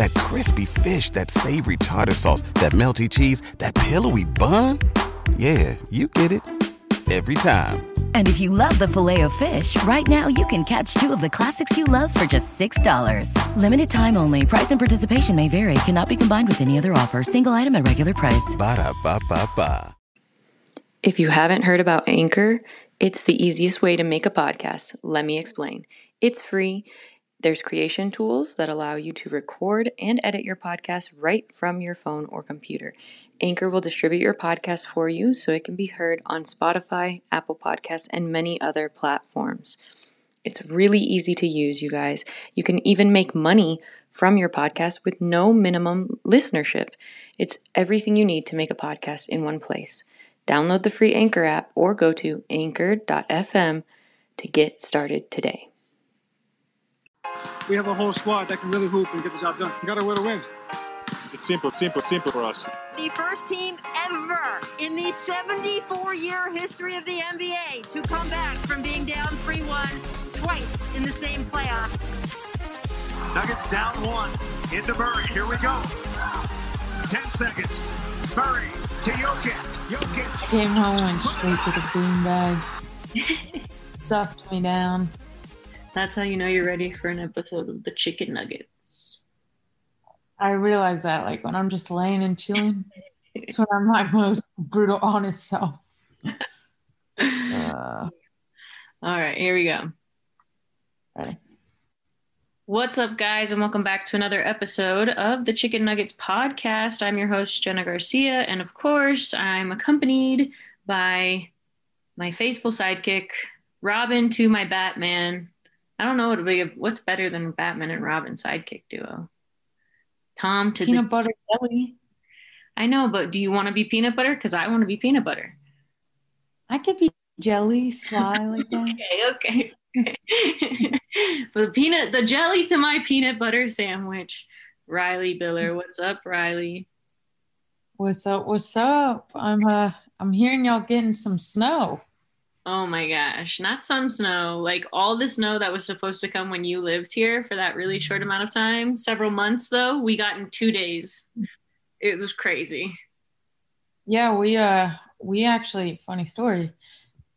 that crispy fish, that savory tartar sauce, that melty cheese, that pillowy bun. Yeah, you get it every time. And if you love the filet of fish, right now you can catch two of the classics you love for just $6. Limited time only. Price and participation may vary. Cannot be combined with any other offer. Single item at regular price. Ba da ba ba ba. If you haven't heard about Anchor, it's the easiest way to make a podcast. Let me explain. It's free. There's creation tools that allow you to record and edit your podcast right from your phone or computer. Anchor will distribute your podcast for you so it can be heard on Spotify, Apple Podcasts, and many other platforms. It's really easy to use, you guys. You can even make money from your podcast with no minimum listenership. It's everything you need to make a podcast in one place. Download the free Anchor app or go to anchor.fm to get started today we have a whole squad that can really hoop and get the job done. We got to win to win. It's simple, simple, simple for us. The first team ever in the 74 year history of the NBA to come back from being down 3 1 twice in the same playoffs. Nuggets down one. Into Murray. Here we go. 10 seconds. Murray to Jokic. Jokic. Came home and went straight to the beanbag. Sucked me down. That's how you know you're ready for an episode of the Chicken Nuggets. I realize that, like when I'm just laying and chilling, it's when I'm my most brutal, honest self. Uh, All right, here we go. Ready. What's up, guys, and welcome back to another episode of the Chicken Nuggets podcast. I'm your host, Jena Garcia, and of course, I'm accompanied by my faithful sidekick, Robin to my Batman, I don't know what be. What's better than Batman and Robin sidekick duo? Tom to peanut the, butter jelly. I know, but do you want to be peanut butter? Because I want to be peanut butter. I could be jelly, sly like that. okay, okay. the peanut, the jelly to my peanut butter sandwich. Reilly Biller, what's up, Reilly? What's up? What's up? I'm uh, I'm hearing y'all getting some snow. Oh my gosh, not some snow, like all the snow that was supposed to come when you lived here for that really short amount of time. Several months though, we got in 2 days. It was crazy. Yeah, we uh we actually funny story.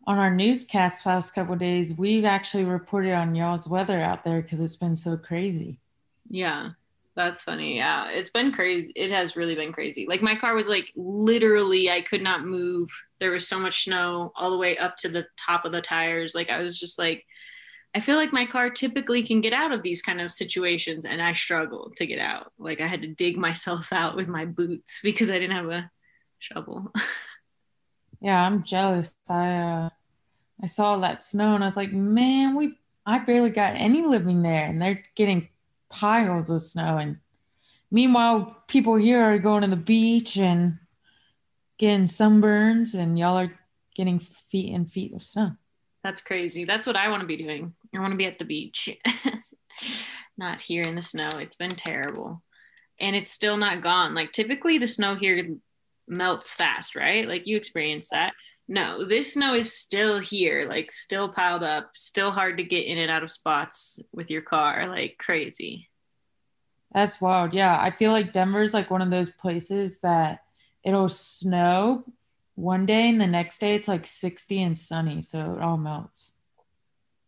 On our newscast past couple days, we've actually reported on y'all's weather out there because it's been so crazy. Yeah. That's funny. Yeah. It's been crazy. It has really been crazy. Like my car was like literally I could not move. There was so much snow all the way up to the top of the tires. Like I was just like I feel like my car typically can get out of these kind of situations and I struggled to get out. Like I had to dig myself out with my boots because I didn't have a shovel. yeah, I'm jealous. I uh I saw that snow and I was like, "Man, we I barely got any living there and they're getting piles of snow. And meanwhile, people here are going to the beach and getting sunburns, and y'all are getting feet and feet of snow. That's crazy. That's what I want to be doing. I want to be at the beach, not here in the snow. It's been terrible. And it's still not gone. Like typically the snow here melts fast, right? Like you experience that. No, this snow is still here, like still piled up, still hard to get in and out of spots with your car, like crazy. That's wild. Yeah, I feel like Denver's like one of those places that it'll snow one day and the next day it's like 60 and sunny, so it all melts.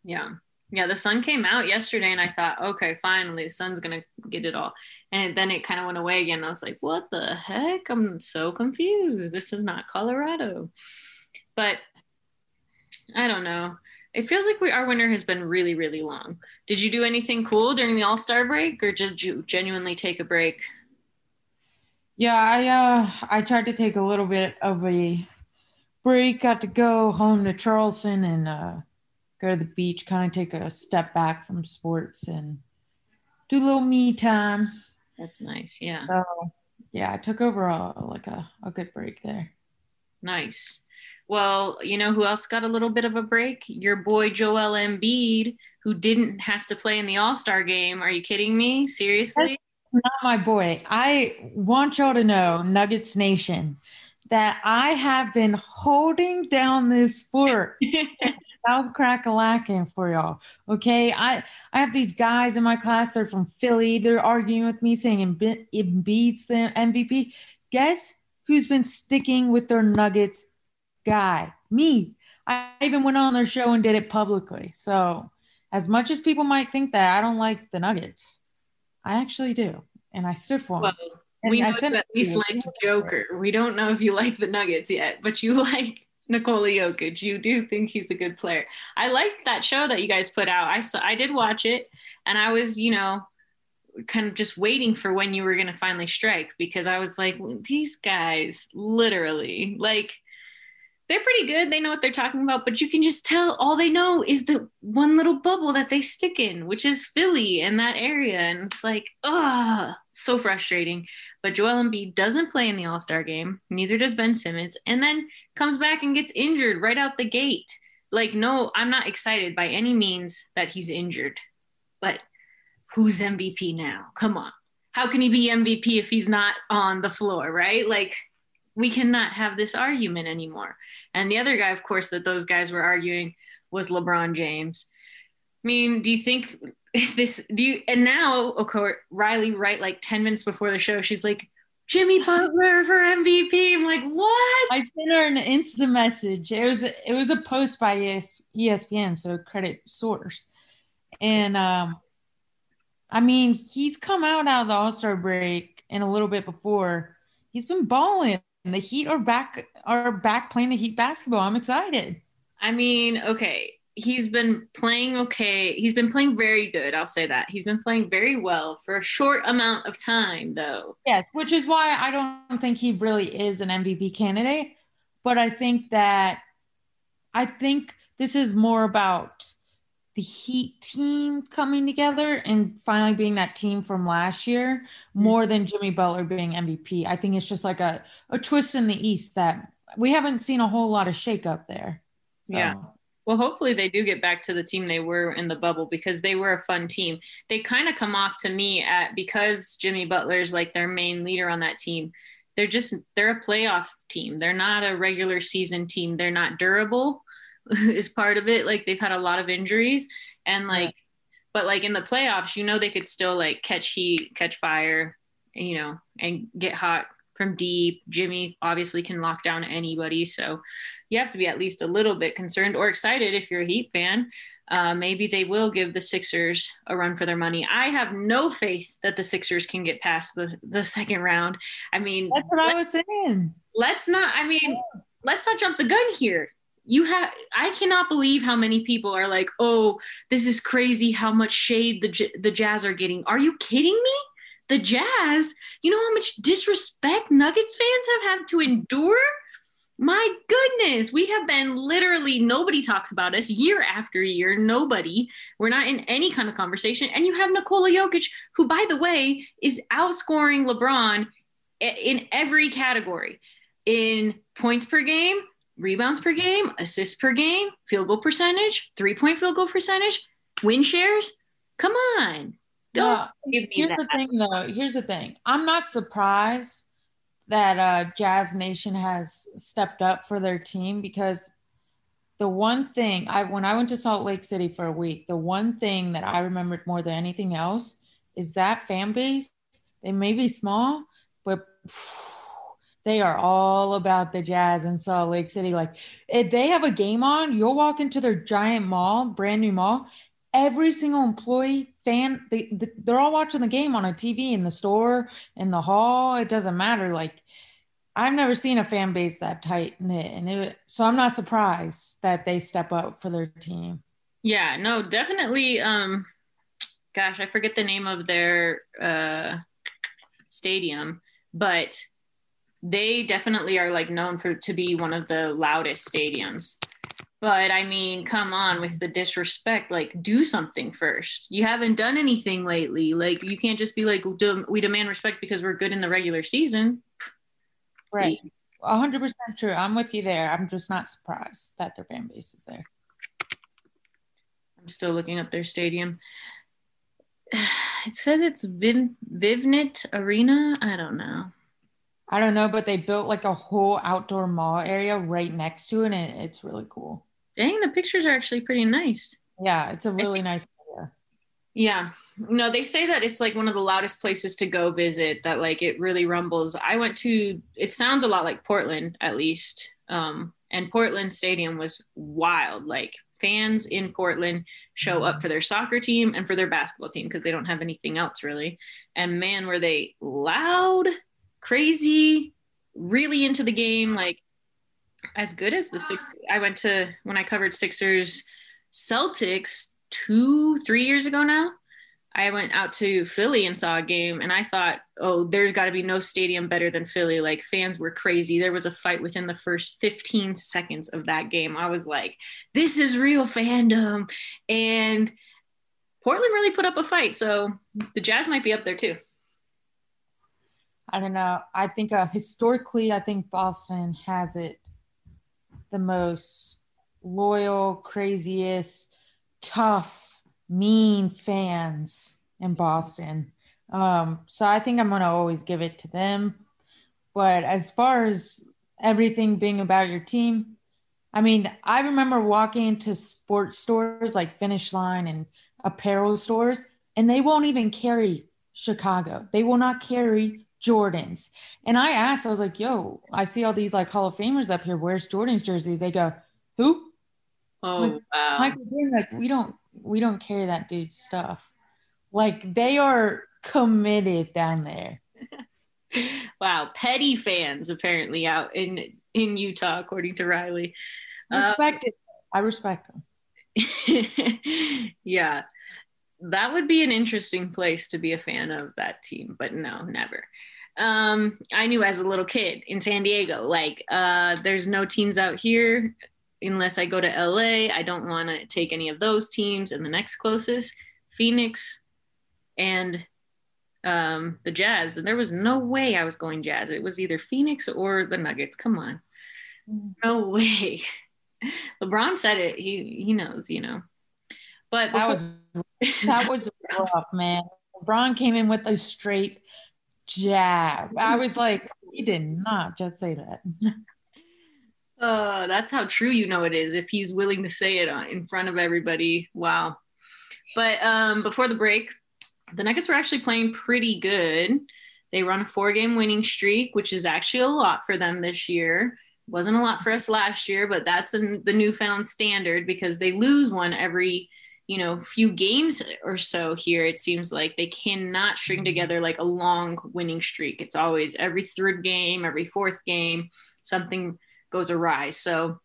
Yeah. Yeah, the sun came out yesterday and I thought, okay, finally the sun's going to get it all. And then it kind of went away again. I was like, what the heck? I'm so confused. This is not Colorado. But I don't know. It feels like we, our winter has been really, really long. Did you do anything cool during the All Star break, or did you genuinely take a break? Yeah, I uh, I tried to take a little bit of a break. Got to go home to Charleston and uh, go to the beach. Kind of take a step back from sports and do a little me time. That's nice. Yeah. So yeah, I took over a, like a, a good break there. Nice. Well, you know who else got a little bit of a break? Your boy Joel Embiid, who didn't have to play in the All Star game. Are you kidding me? Seriously? That's not my boy. I want y'all to know, Nuggets Nation, that I have been holding down this fort South Crackalacan for y'all. Okay. I, I have these guys in my class. They're from Philly. They're arguing with me saying Embiid's the MVP. Guess who's been sticking with their Nuggets guy? Me. I even went on their show and did it publicly. So, as much as people might think that I don't like the Nuggets, I actually do. And I stood for them. Well, we know you at least like Joker. We don't know if you like the Nuggets yet, but you like Nikola Jokic. You do think he's a good player. I liked that show that you guys put out. I saw, I did watch it, and I was, you know, kind of just waiting for when you were going to finally strike because I was like, these guys, literally, like they're pretty good. They know what they're talking about, but you can just tell all they know is the one little bubble that they stick in, which is Philly and that area. And it's like, oh, so frustrating. But Joel Embiid doesn't play in the All Star game, neither does Ben Simmons, and then comes back and gets injured right out the gate. Like, no, I'm not excited by any means that he's injured, but who's MVP now? Come on. How can he be MVP if he's not on the floor, right? Like, we cannot have this argument anymore. And the other guy, of course, that those guys were arguing was LeBron James. I mean, do you think this, do you, and now, of course, Reilly, right, like 10 minutes before the show, she's like, Jimmy Butler for MVP. I'm like, what? I sent her an instant message. It was it was a post by ESPN, so credit source. And um, I mean, he's come out out of the All Star break and a little bit before. He's been balling the Heat are back are back playing the Heat basketball. I'm excited. I mean, okay, he's been playing okay. He's been playing very good. I'll say that. He's been playing very well for a short amount of time though. Yes, which is why I don't think he really is an MVP candidate, but I think that I think this is more about the Heat team coming together and finally being that team from last year mm-hmm. more than Jimmy Butler being MVP. I think it's just like a, a twist in the East that we haven't seen a whole lot of shakeup there. So. Yeah. Well, hopefully they do get back to the team they were in the bubble because they were a fun team. They kind of come off to me at because Jimmy Butler's like their main leader on that team. They're just they're a playoff team. They're not a regular season team. They're not durable is part of it. Like they've had a lot of injuries and like, yeah. but like in the playoffs, you know, they could still like catch heat, catch fire, you know, and get hot from deep. Jimmy obviously can lock down anybody. So you have to be at least a little bit concerned or excited if you're a Heat fan. Uh, maybe they will give the Sixers a run for their money. I have no faith that the Sixers can get past the, the second round. I mean, that's what I was saying. Let's not, I mean, let's not jump the gun here you have i cannot believe how many people are like oh this is crazy how much shade the, the jazz are getting. Are you kidding me? The jazz you know how much disrespect nuggets fans have had to endure? My goodness we have been literally nobody talks about us year after year nobody. We're not in any kind of conversation. And you have Nikola Jokic who by the way is outscoring LeBron in every category. In points per game rebounds per game, assists per game, field goal percentage, three point field goal percentage, win shares. Come on. Don't give me here's that. the thing though. Here's the thing. I'm not surprised that uh, Jazz Nation has stepped up for their team because the one thing I when I went to Salt Lake City for a week, the one thing that I remembered more than anything else is that fan base. They may be small, but they are all about the Jazz in Salt Lake City. Like, if they have a game on, you'll walk into their giant mall, brand new mall. Every single employee, fan, they, they're all watching the game on a TV in the store, in the hall. It doesn't matter. Like, I've never seen a fan base that tight knit, and it, so I'm not surprised that they step up for their team. Yeah, no, definitely. Um, gosh, I forget the name of their uh, stadium, but they definitely are like known for to be one of the loudest stadiums. But I mean, come on with the disrespect. Like, do something first. You haven't done anything lately. Like, you can't just be like, we demand respect because we're good in the regular season. Right. 100% true. I'm with you there. I'm just not surprised that their fan base is there. I'm still looking up their stadium. It says it's Viv- Vivint Arena. I don't know. I don't know, but they built like a whole outdoor mall area right next to it, and it's really cool. Dang, the pictures are actually pretty nice. Yeah, it's a really nice area. Yeah. No, they say that it's like one of the loudest places to go visit, that like it really rumbles. I went to, it sounds a lot like Portland, at least. Um, and Portland Stadium was wild. Like fans in Portland show up for their soccer team and for their basketball team because they don't have anything else really. And man, were they loud, crazy, really into the game. Like as good as the six I went to when I covered Sixers Celtics two, three years ago now. I went out to Philly and saw a game and I thought, oh, there's got to be no stadium better than Philly. Like fans were crazy. There was a fight within the first 15 seconds of that game. I was like, this is real fandom. And Portland really put up a fight. So the Jazz might be up there too. I don't know. I think uh, historically, I think Boston has it the most loyal, craziest, tough, mean fans in Boston. Um, so I think I'm going to always give it to them. But as far as everything being about your team, I mean, I remember walking into sports stores like Finish Line and apparel stores, and they won't even carry Chicago. They will not carry Jordans. And I asked, I was like, yo, I see all these like Hall of Famers up here. Where's Jordan's jersey? They go, who? Oh, like, wow. Michael Jordan, like, we don't, we don't carry that dude's stuff. Like they are committed down there. wow. Petty fans apparently out in, in Utah, according to Reilly. Respect um, it. I respect them. yeah that would be an interesting place to be a fan of that team, but no, never um, I knew as a little kid in San Diego, like uh, there's no teams out here unless I go to LA. I don't want to take any of those teams. And the next closest, Phoenix and um, the Jazz. And there was no way I was going Jazz. It was either Phoenix or the Nuggets. Come on, no way. LeBron said it. He he knows, you know. But before- that was that was rough, man. LeBron came in with a straight jab. I was like, he did not just say that. uh, that's how true you know it is if he's willing to say it uh, in front of everybody. Wow. But um, before the break, the Nuggets were actually playing pretty good. They run a four game winning streak, which is actually a lot for them this year. Wasn't a lot for us last year, but that's the newfound standard because they lose one every you know few games or so here it seems like they cannot string mm-hmm. together like a long winning streak. It's always every third game every fourth game something goes awry. So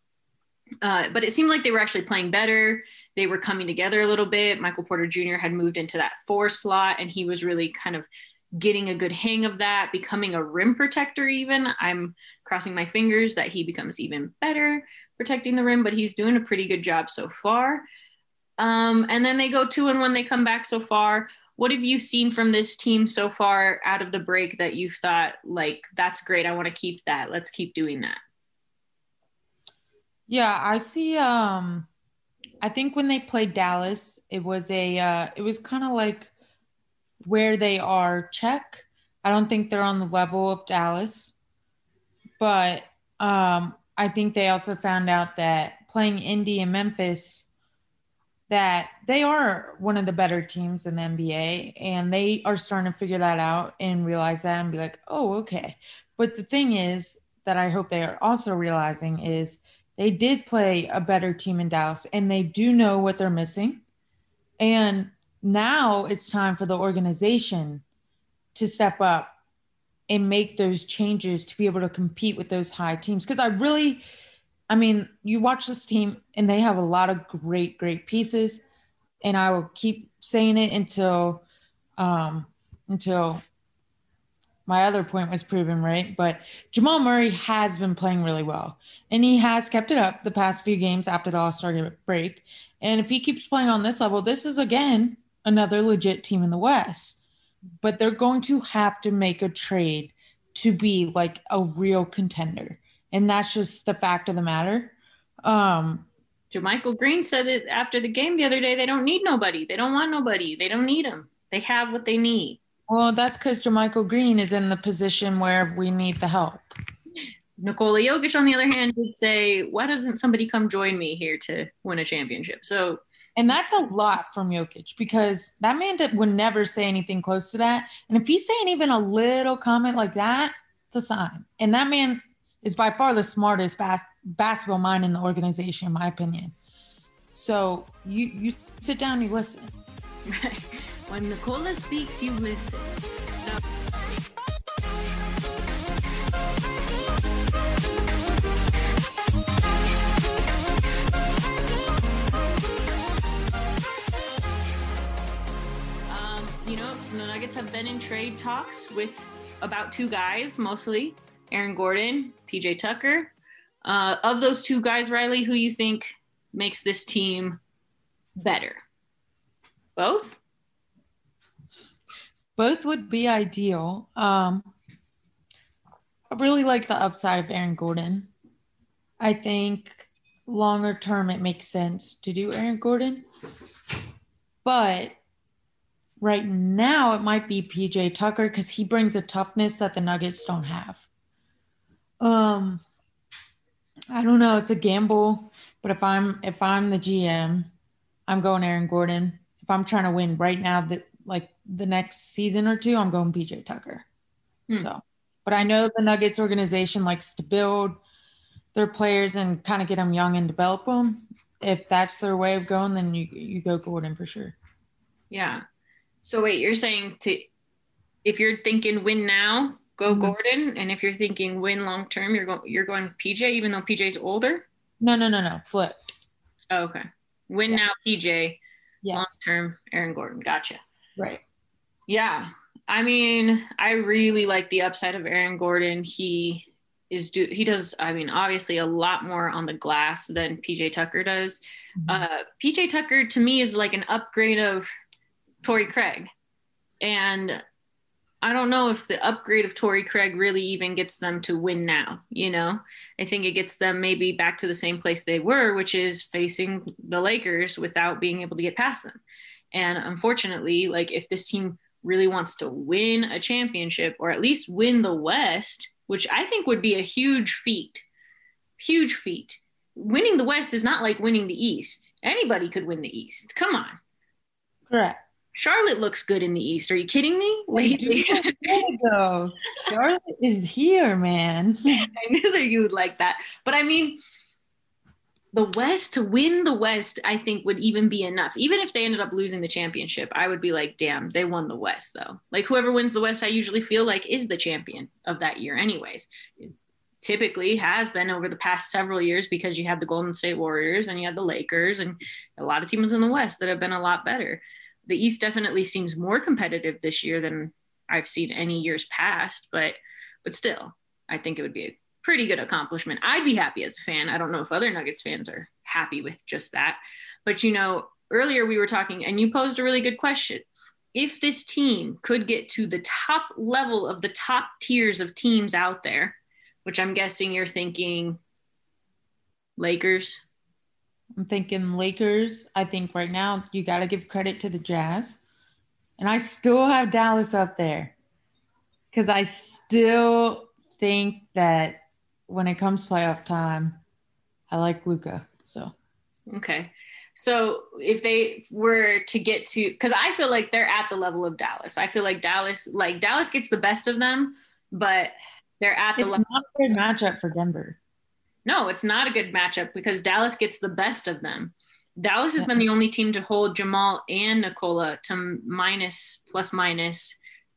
uh, but it seemed like they were actually playing better. They were coming together a little bit. Michael porter jr had moved into that four slot and he was really kind of getting a good hang of that becoming a rim protector even. I'm crossing my fingers that he becomes even better protecting the rim but he's doing a pretty good job so far um, and then they go two and one, they come back so far. What have you seen from this team so far out of the break that you've thought, like, that's great. I want to keep that. Let's keep doing that. Yeah, I see. Um, I think when they played Dallas, it was a, uh, it was kind of like where they are check. I don't think they're on the level of Dallas, but um, I think they also found out that playing Indy and Memphis, that they are one of the better teams in the NBA and they are starting to figure that out and realize that and be like, oh, okay. But the thing is that I hope they are also realizing is they did play a better team in Dallas and they do know what they're missing. And now it's time for the organization to step up and make those changes to be able to compete with those high teams. Because I really, I mean, you watch this team and they have a lot of great, great pieces. And I will keep saying it until um until my other point was proven right. But Jamal Murray has been playing really well, and he has kept it up the past few games after the All Star break. And if he keeps playing on this level, this is again another legit team in the West. But they're going to have to make a trade to be like a real contender, and that's just the fact of the matter. Um, JaMychal Green said it after the game the other day. They don't need nobody. They don't want nobody. They don't need them. They have what they need. Well, that's because JaMychal Green is in the position where we need the help. Nikola Jokic, on the other hand, would say, "Why doesn't somebody come join me here to win a championship?" So, and that's a lot from Jokic because that man did, would never say anything close to that. And if he's saying even a little comment like that, it's a sign. And that man is by far the smartest bas- basketball mind in the organization, in my opinion. So you you sit down, and you listen. when Nikola speaks, you listen. Um, you know, the Nuggets have been in trade talks with about two guys mostly Aaron Gordon, PJ Tucker. Uh, of those two guys, Reilly, who you think makes this team better? Both? Both would be ideal. Um, I really like the upside of Aaron Gordon. I think longer term it makes sense to do Aaron Gordon. But right now it might be PJ Tucker because he brings a toughness that the Nuggets don't have. Um, I don't know. It's a gamble, but if I'm if I'm the GM, I'm going Aaron Gordon. If I'm trying to win right now, that like the next season or two, I'm going PJ Tucker. Hmm. So, but I know the Nuggets organization likes to build their players and kind of get them young and develop them. If that's their way of going, then you you go Gordon for sure. Yeah. So wait, you're saying to if you're thinking win now, go mm-hmm. Gordon, and if you're thinking win long term, you're going you're going with PJ, even though PJ's older. No, no, no, no. Flip. Oh, okay. Win yeah. now, PJ. Yes. Long term, Aaron Gordon. Gotcha. Right. Yeah. I mean, I really like the upside of Aaron Gordon. He is do he does I mean obviously a lot more on the glass than PJ Tucker does. Mm-hmm. Uh, PJ Tucker to me is like an upgrade of Torrey Craig, and I don't know if the upgrade of Torrey Craig really even gets them to win now. You know, I think it gets them maybe back to the same place they were, which is facing the Lakers without being able to get past them. And unfortunately, like if this team really wants to win a championship or at least win the West, which I think would be a huge feat, huge feat. Winning the West is not like winning the East. Anybody could win the East. Come on. Correct. Charlotte looks good in the East. Are you kidding me? Wait, go. Charlotte is here, man. I knew that you would like that. But I mean, the West to win the West, I think would even be enough. Even if they ended up losing the championship, I would be like, damn, they won the West though. Like whoever wins the West, I usually feel like is the champion of that year, anyways. It typically has been over the past several years because you had the Golden State Warriors and you had the Lakers and a lot of teams in the West that have been a lot better the East definitely seems more competitive this year than I've seen any years past, but but still, I think it would be a pretty good accomplishment. I'd be happy as a fan. I don't know if other Nuggets fans are happy with just that. But you know, earlier we were talking and you posed a really good question. If this team could get to the top level of the top tiers of teams out there, which I'm guessing you're thinking Lakers, I'm thinking Lakers. I think right now you got to give credit to the Jazz. And I still have Dallas up there because I still think that when it comes playoff time, I like Luka. So, okay. So if they were to get to, because I feel like they're at the level of Dallas. I feel like Dallas, like Dallas gets the best of them, but they're at the it's level. not a good matchup for Denver. No, it's not a good matchup because Dallas gets the best of them. Dallas has been the only team to hold Jamal and Nikola to minus plus minus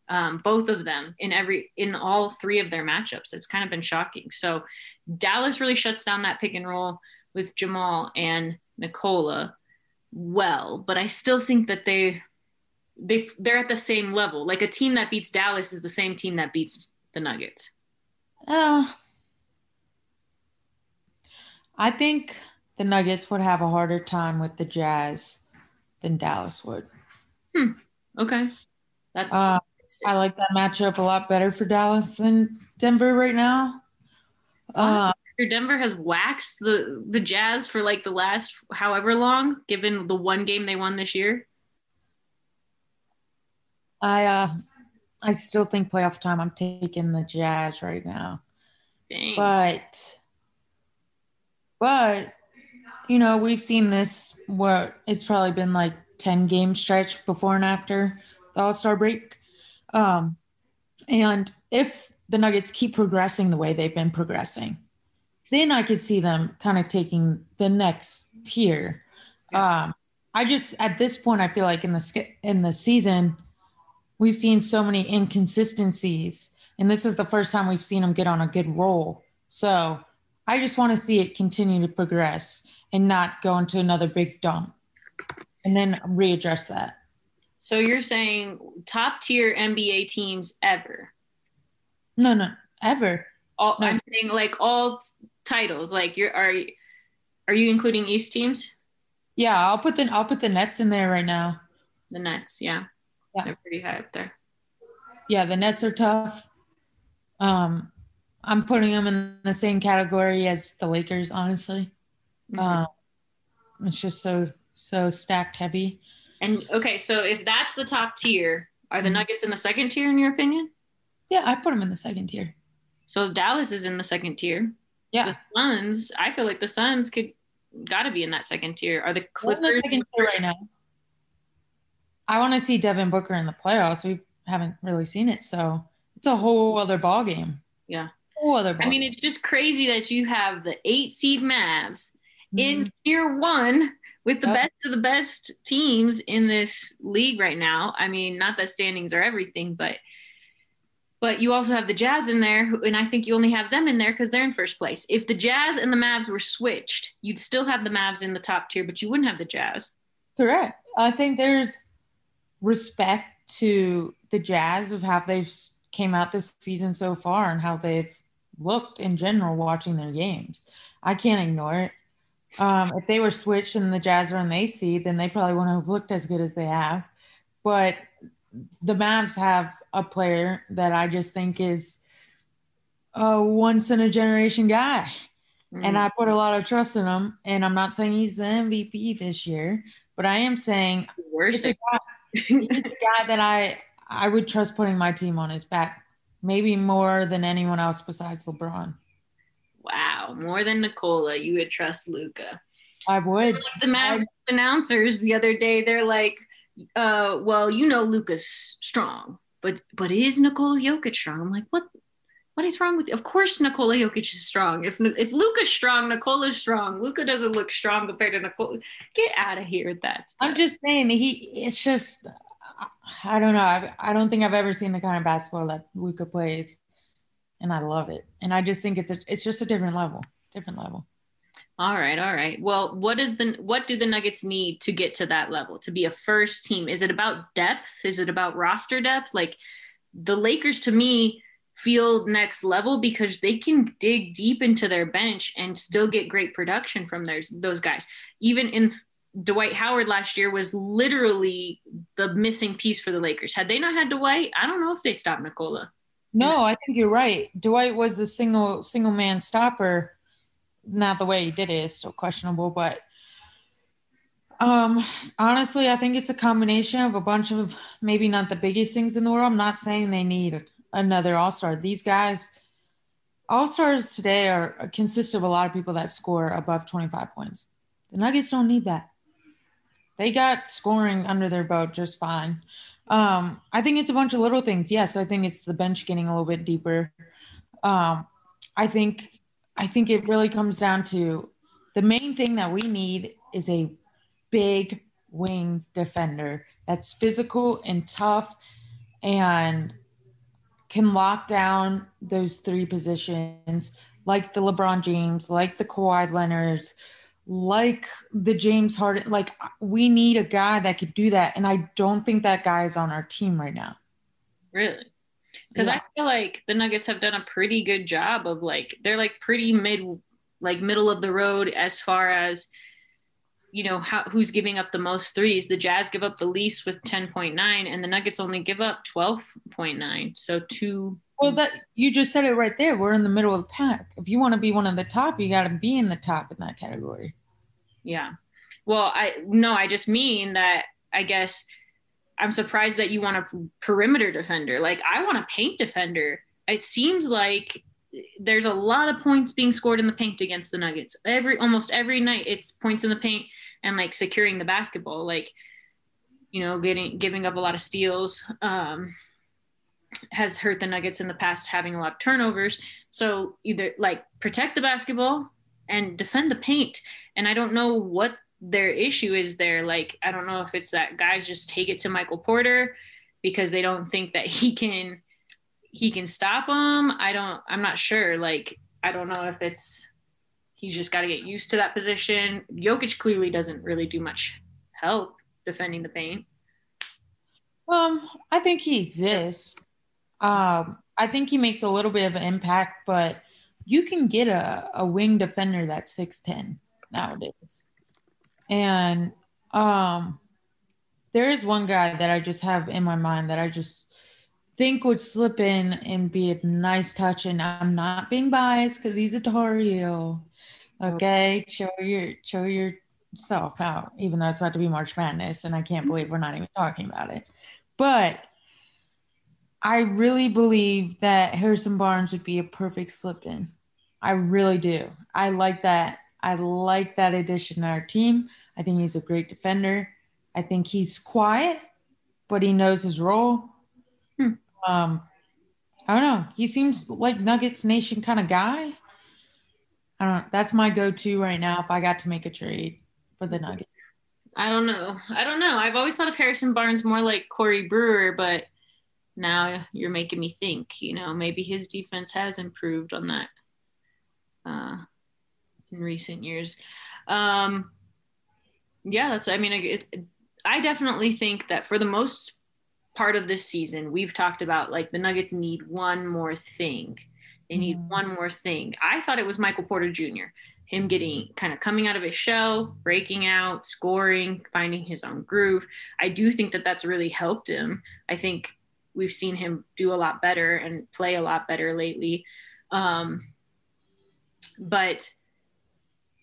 um, both of them in every in all three of their matchups. It's kind of been shocking. So Dallas really shuts down that pick and roll with Jamal and Nikola well, but I still think that they they they're at the same level. Like a team that beats Dallas is the same team that beats the Nuggets. Oh, I think the Nuggets would have a harder time with the Jazz than Dallas would. Hmm. Okay. That's uh, I like that matchup a lot better for Dallas than Denver right now. Uh, Denver has waxed the the Jazz for like the last however long, given the one game they won this year. I uh I still think playoff time I'm taking the Jazz right now. Dang. But but you know, we've seen this what it's probably been like 10 game stretch before and after the All-Star break. Um and if the Nuggets keep progressing the way they've been progressing, then I could see them kind of taking the next tier. Yes. Um, I just at this point I feel like in the in the season we've seen so many inconsistencies, and this is the first time we've seen them get on a good roll. So I just want to see it continue to progress and not go into another big dump, and then readdress that. So you're saying top tier NBA teams ever? No, no, ever. All, no. I'm saying like all titles. Like you're are are you including East teams? Yeah, I'll put the I'll put the Nets in there right now. The Nets, yeah. Yeah. They're pretty high up there. Yeah, the Nets are tough. Um I'm putting them in the same category as the Lakers, honestly. Mm-hmm. Um, it's just so so stacked heavy. And okay, so if that's the top tier, are the mm-hmm. Nuggets in the second tier in your opinion? Yeah, I put them in the second tier. So Dallas is in the second tier. Yeah. The Suns, I feel like the Suns could got to be in that second tier. Are the Clippers the right now? I want to see Devin Booker in the playoffs. We haven't really seen it, so it's a whole other ball game. Yeah. Other I mean, it's just crazy that you have the eight seed Mavs mm-hmm. in tier one with the yep. best of the best teams in this league right now. I mean, not that standings are everything, but but you also have the Jazz in there, and I think you only have them in there because they're in first place. If the Jazz and the Mavs were switched, you'd still have the Mavs in the top tier, but you wouldn't have the Jazz. Correct. I think there's respect to the Jazz of how they've came out this season so far and how they've looked in general watching their games. I can't ignore it. Um, if they were switched and the Jazz are in the eighth seed, then they probably wouldn't have looked as good as they have. But the Mavs have a player that I just think is a once in a generation guy. Mm. And I put a lot of trust in him. And I'm not saying he's the MVP this year, but I am saying he's, a guy, he's a guy that I I would trust putting my team on his back, maybe more than anyone else besides LeBron. Wow, more than Nikola, you would trust Luka. I would. Like the Mavs announcers the other day, they're like, uh, well, you know Luka's strong, but but is Nikola Jokic strong? I'm like, what? What is wrong with? You? Of course, Nikola Jokic is strong. If if Luka's strong, Nikola's strong. Luka doesn't look strong compared to Nikola. Get out of here with that. Stuff. I'm just saying he. It's just I don't know. I, I don't think I've ever seen the kind of basketball that Luka plays, and I love it. And I just think it's a it's just a different level, different level. All right, all right. Well, what is the what do the Nuggets need to get to that level to be a first team? Is it about depth? Is it about roster depth? Like the Lakers to me feel next level because they can dig deep into their bench and still get great production from those those guys. Even in Dwight Howard last year was literally the missing piece for the Lakers. Had they not had Dwight, I don't know if they stopped Nikola. No, I think you're right. Dwight was the single single man stopper not the way he did it is still questionable, but um honestly, I think it's a combination of a bunch of maybe not the biggest things in the world. I'm not saying they need another all-star. These guys all-stars today are consist of a lot of people that score above 25 points. The Nuggets don't need that. They got scoring under their belt just fine. Um, I think it's a bunch of little things. Yes, I think it's the bench getting a little bit deeper. Um, I think I think it really comes down to the main thing that we need is a big wing defender that's physical and tough and can lock down those three positions like the LeBron James, like the Kawhi Leonards, like the James Harden. Like we need a guy that could do that, and I don't think that guy is on our team right now. Really? Because yeah. I feel like the Nuggets have done a pretty good job of like they're like pretty mid, like middle of the road as far as you know how who's giving up the most threes. The Jazz give up the least with ten point nine, and the Nuggets only give up twelve point nine. So two. Well, that you just said it right there. We're in the middle of the pack. If you want to be one of the top, you got to be in the top in that category. Yeah. Well, I no, I just mean that I guess I'm surprised that you want a perimeter defender. Like I want a paint defender. It seems like there's a lot of points being scored in the paint against the Nuggets. Every almost every night it's points in the paint and like securing the basketball, like you know, getting giving up a lot of steals. Um, has hurt the Nuggets in the past, having a lot of turnovers. So either like protect the basketball and defend the paint. And I don't know what their issue is there. Like, I don't know if it's that guys just take it to Michael Porter because they don't think that he can he can stop them. I don't I'm not sure. Like, I don't know if it's he's just got to get used to that position. Jokic clearly doesn't really do much help defending the paint. Um, I think he exists. Um, I think he makes a little bit of an impact, but you can get a, a wing defender that's 6'10 nowadays. And um there is one guy that I just have in my mind that I just think would slip in and be a nice touch. And I'm not being biased because he's a Tar. Okay, show your show yourself out, even though it's about to be March Madness, and I can't believe we're not even talking about it. But I really believe that Harrison Barnes would be a perfect slip in. I really do. I like that I like that addition to our team. I think he's a great defender. I think he's quiet, but he knows his role. Hmm. Um, I don't know. He seems like Nuggets Nation kind of guy. I don't know. That's my go-to right now if I got to make a trade for the Nuggets. I don't know. I don't know. I've always thought of Harrison Barnes more like Corey Brewer, but now you're making me think, you know, maybe his defense has improved on that uh, in recent years. Um, yeah, that's. I mean, it, I definitely think that for the most part of this season, we've talked about like the Nuggets need one more thing. They need mm-hmm. one more thing. I thought it was Michael Porter Jr. Him getting kind of coming out of his shell, breaking out, scoring, finding his own groove. I do think that that's really helped him. I think we've seen him do a lot better and play a lot better lately. Um, but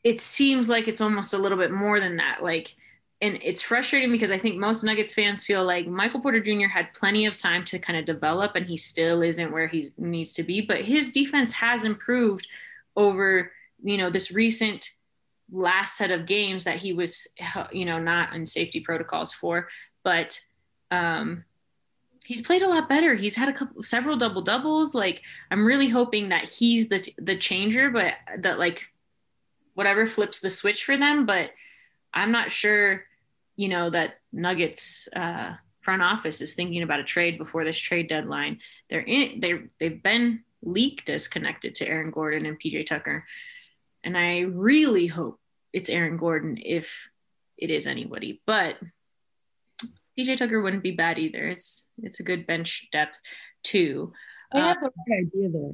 it seems like it's almost a little bit more than that. Like, and it's frustrating because I think most Nuggets fans feel like Michael Porter Jr. had plenty of time to kind of develop and he still isn't where he needs to be. But his defense has improved over, you know, this recent last set of games that he was, you know, not in safety protocols for. But um, he's played a lot better. He's had a couple, several double doubles. Like I'm really hoping that he's the the changer, but that like whatever flips the switch for them. But I'm not sure, you know, that Nuggets uh, front office is thinking about a trade before this trade deadline. They're in. They they've been leaked as connected to Aaron Gordon and PJ Tucker, and I really hope it's Aaron Gordon if it is anybody, but PJ Tucker wouldn't be bad either. It's it's a good bench depth too. They have the um, right idea there.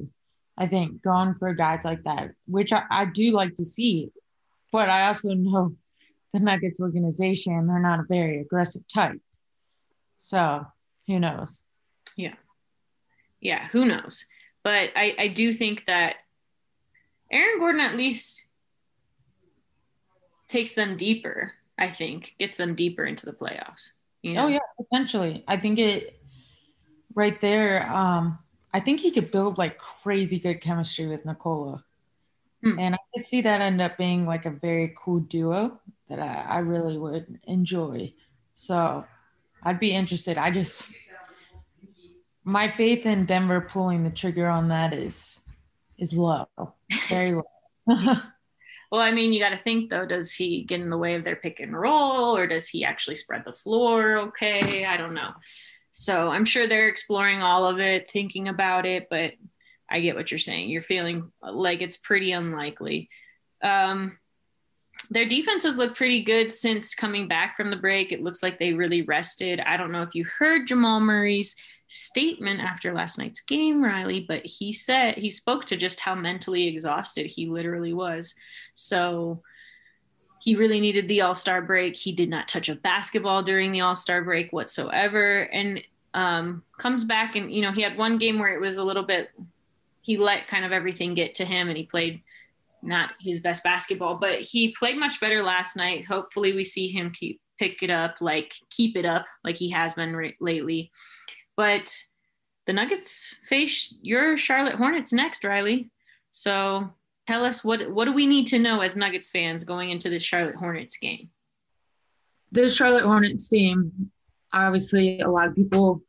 I think going for guys like that, which I, I do like to see, but I also know the Nuggets organization, they're not a very aggressive type. So who knows? Yeah. Yeah, who knows? But I, I do think that Aaron Gordon at least takes them deeper, I think, gets them deeper into the playoffs. You oh, know? Oh yeah, potentially. I think it right there. Um, I think he could build like crazy good chemistry with Nikola, Hmm. And I could see that end up being like a very cool duo that I, I really would enjoy. So I'd be interested. I just my faith in Denver pulling the trigger on that is is low, very low. Well, I mean, you got to think though, does he get in the way of their pick and roll or does he actually spread the floor? Okay. I don't know. So I'm sure they're exploring all of it, thinking about it, but I get what you're saying. You're feeling like it's pretty unlikely. Um, their defense has looked pretty good since coming back from the break. It looks like they really rested. I don't know if you heard Jamal Murray's statement after last night's game, Reilly, but he said he spoke to just how mentally exhausted he literally was. So he really needed the All Star break. He did not touch a basketball during the All Star break whatsoever, and um, comes back and you know he had one game where it was a little bit. He let kind of everything get to him, and he played not his best basketball, but he played much better last night. Hopefully, we see him keep pick it up, like keep it up, like he has been re- lately. But the Nuggets face your Charlotte Hornets next, Reilly. So tell us what what do we need to know as Nuggets fans going into this Charlotte Hornets game? The Charlotte Hornets team, obviously, a lot of people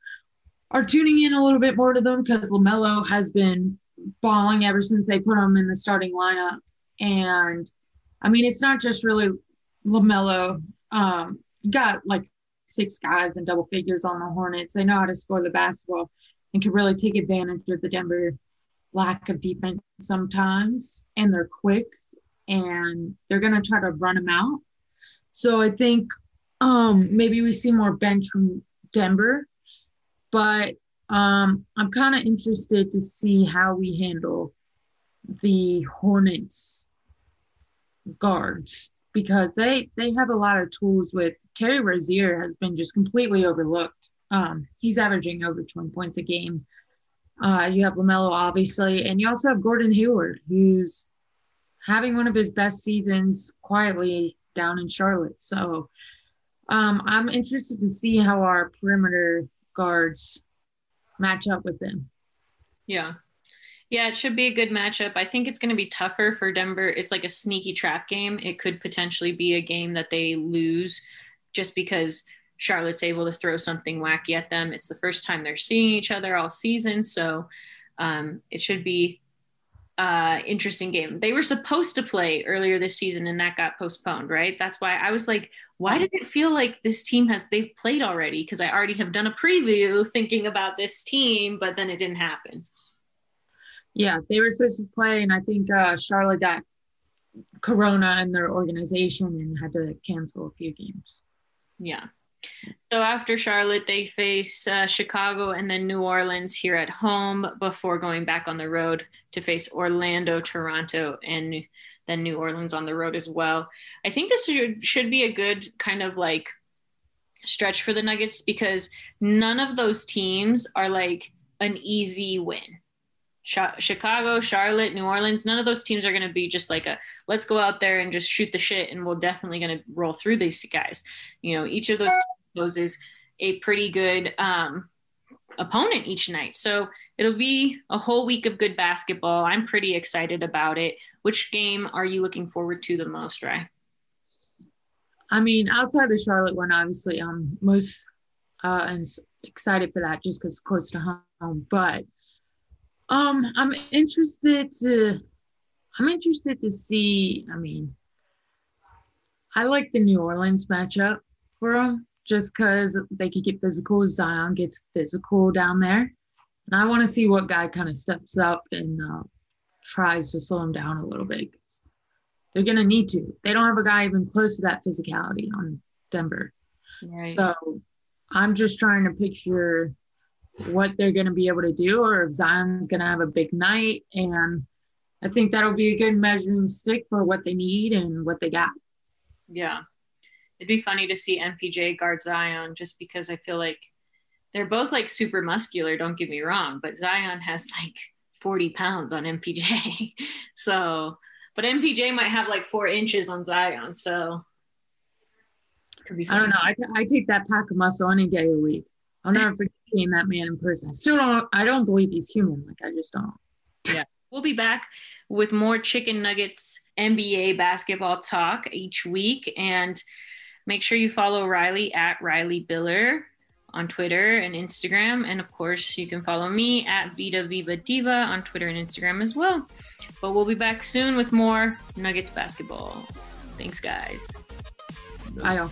are tuning in a little bit more to them because LaMelo has been balling ever since they put him in the starting lineup. And I mean, it's not just really LaMelo. Um, got like six guys in double figures on the Hornets. They know how to score the basketball and can really take advantage of the Denver lack of defense sometimes. And they're quick and they're going to try to run them out. So I think um, maybe we see more bench from Denver, but um, I'm kind of interested to see how we handle the Hornets guards because they they have a lot of tools with Terry Rozier has been just completely overlooked. Um, he's averaging over 20 points a game. Uh, you have LaMelo, obviously, and you also have Gordon Hayward, who's having one of his best seasons quietly down in Charlotte. So um, I'm interested to see how our perimeter guards match up with them. Yeah. Yeah, it should be a good matchup. I think it's going to be tougher for Denver. It's like a sneaky trap game. It could potentially be a game that they lose just because Charlotte's able to throw something wacky at them. It's the first time they're seeing each other all season. So um, it should be uh, interesting game. They were supposed to play earlier this season and that got postponed, right? That's why I was like, why did it feel like this team has they've played already? Because I already have done a preview thinking about this team, but then it didn't happen. Yeah, they were supposed to play, and I think uh, Charlotte got Corona in their organization and had to cancel a few games. Yeah. So after Charlotte, they face uh, Chicago and then New Orleans here at home before going back on the road to face Orlando, Toronto, and then New Orleans on the road as well. I think this should, should be a good kind of like stretch for the Nuggets because none of those teams are like an easy win. Chicago, Charlotte, New Orleans, none of those teams are going to be just like a let's go out there and just shoot the shit and we're definitely going to roll through these guys. You know, each of those poses a pretty good um, opponent each night. So it'll be a whole week of good basketball. I'm pretty excited about it. Which game are you looking forward to the most, Rye? I mean, outside the Charlotte one, obviously, I'm most uh, excited for that just because close to home. But um, I'm interested to I'm interested to see. I mean, I like the New Orleans matchup for them just because they could get physical. Zion gets physical down there, and I want to see what guy kind of steps up and uh, tries to slow him down a little bit. They're gonna need to. They don't have a guy even close to that physicality on Denver. Right. So I'm just trying to picture what they're going to be able to do or if Zion's going to have a big night. And I think that'll be a good measuring stick for what they need and what they got. Yeah. It'd be funny to see MPJ guard Zion just because I feel like they're both like super muscular, don't get me wrong, but Zion has like 40 pounds on MPJ. so, but MPJ might have like four inches on Zion. So, I don't know. I, I take that pack of muscle any day of the week. I'll never forget seeing that man in person. I still don't. I don't believe he's human. Like I just don't. Yeah. We'll be back with more Chick n' Nuggets NBA basketball talk each week. And make sure you follow Reilly at Reilly Biller on Twitter and Instagram. And of course, you can follow me at Vita Viva Diva on Twitter and Instagram as well. But we'll be back soon with more Nuggets basketball. Thanks, guys. Bye, y'all.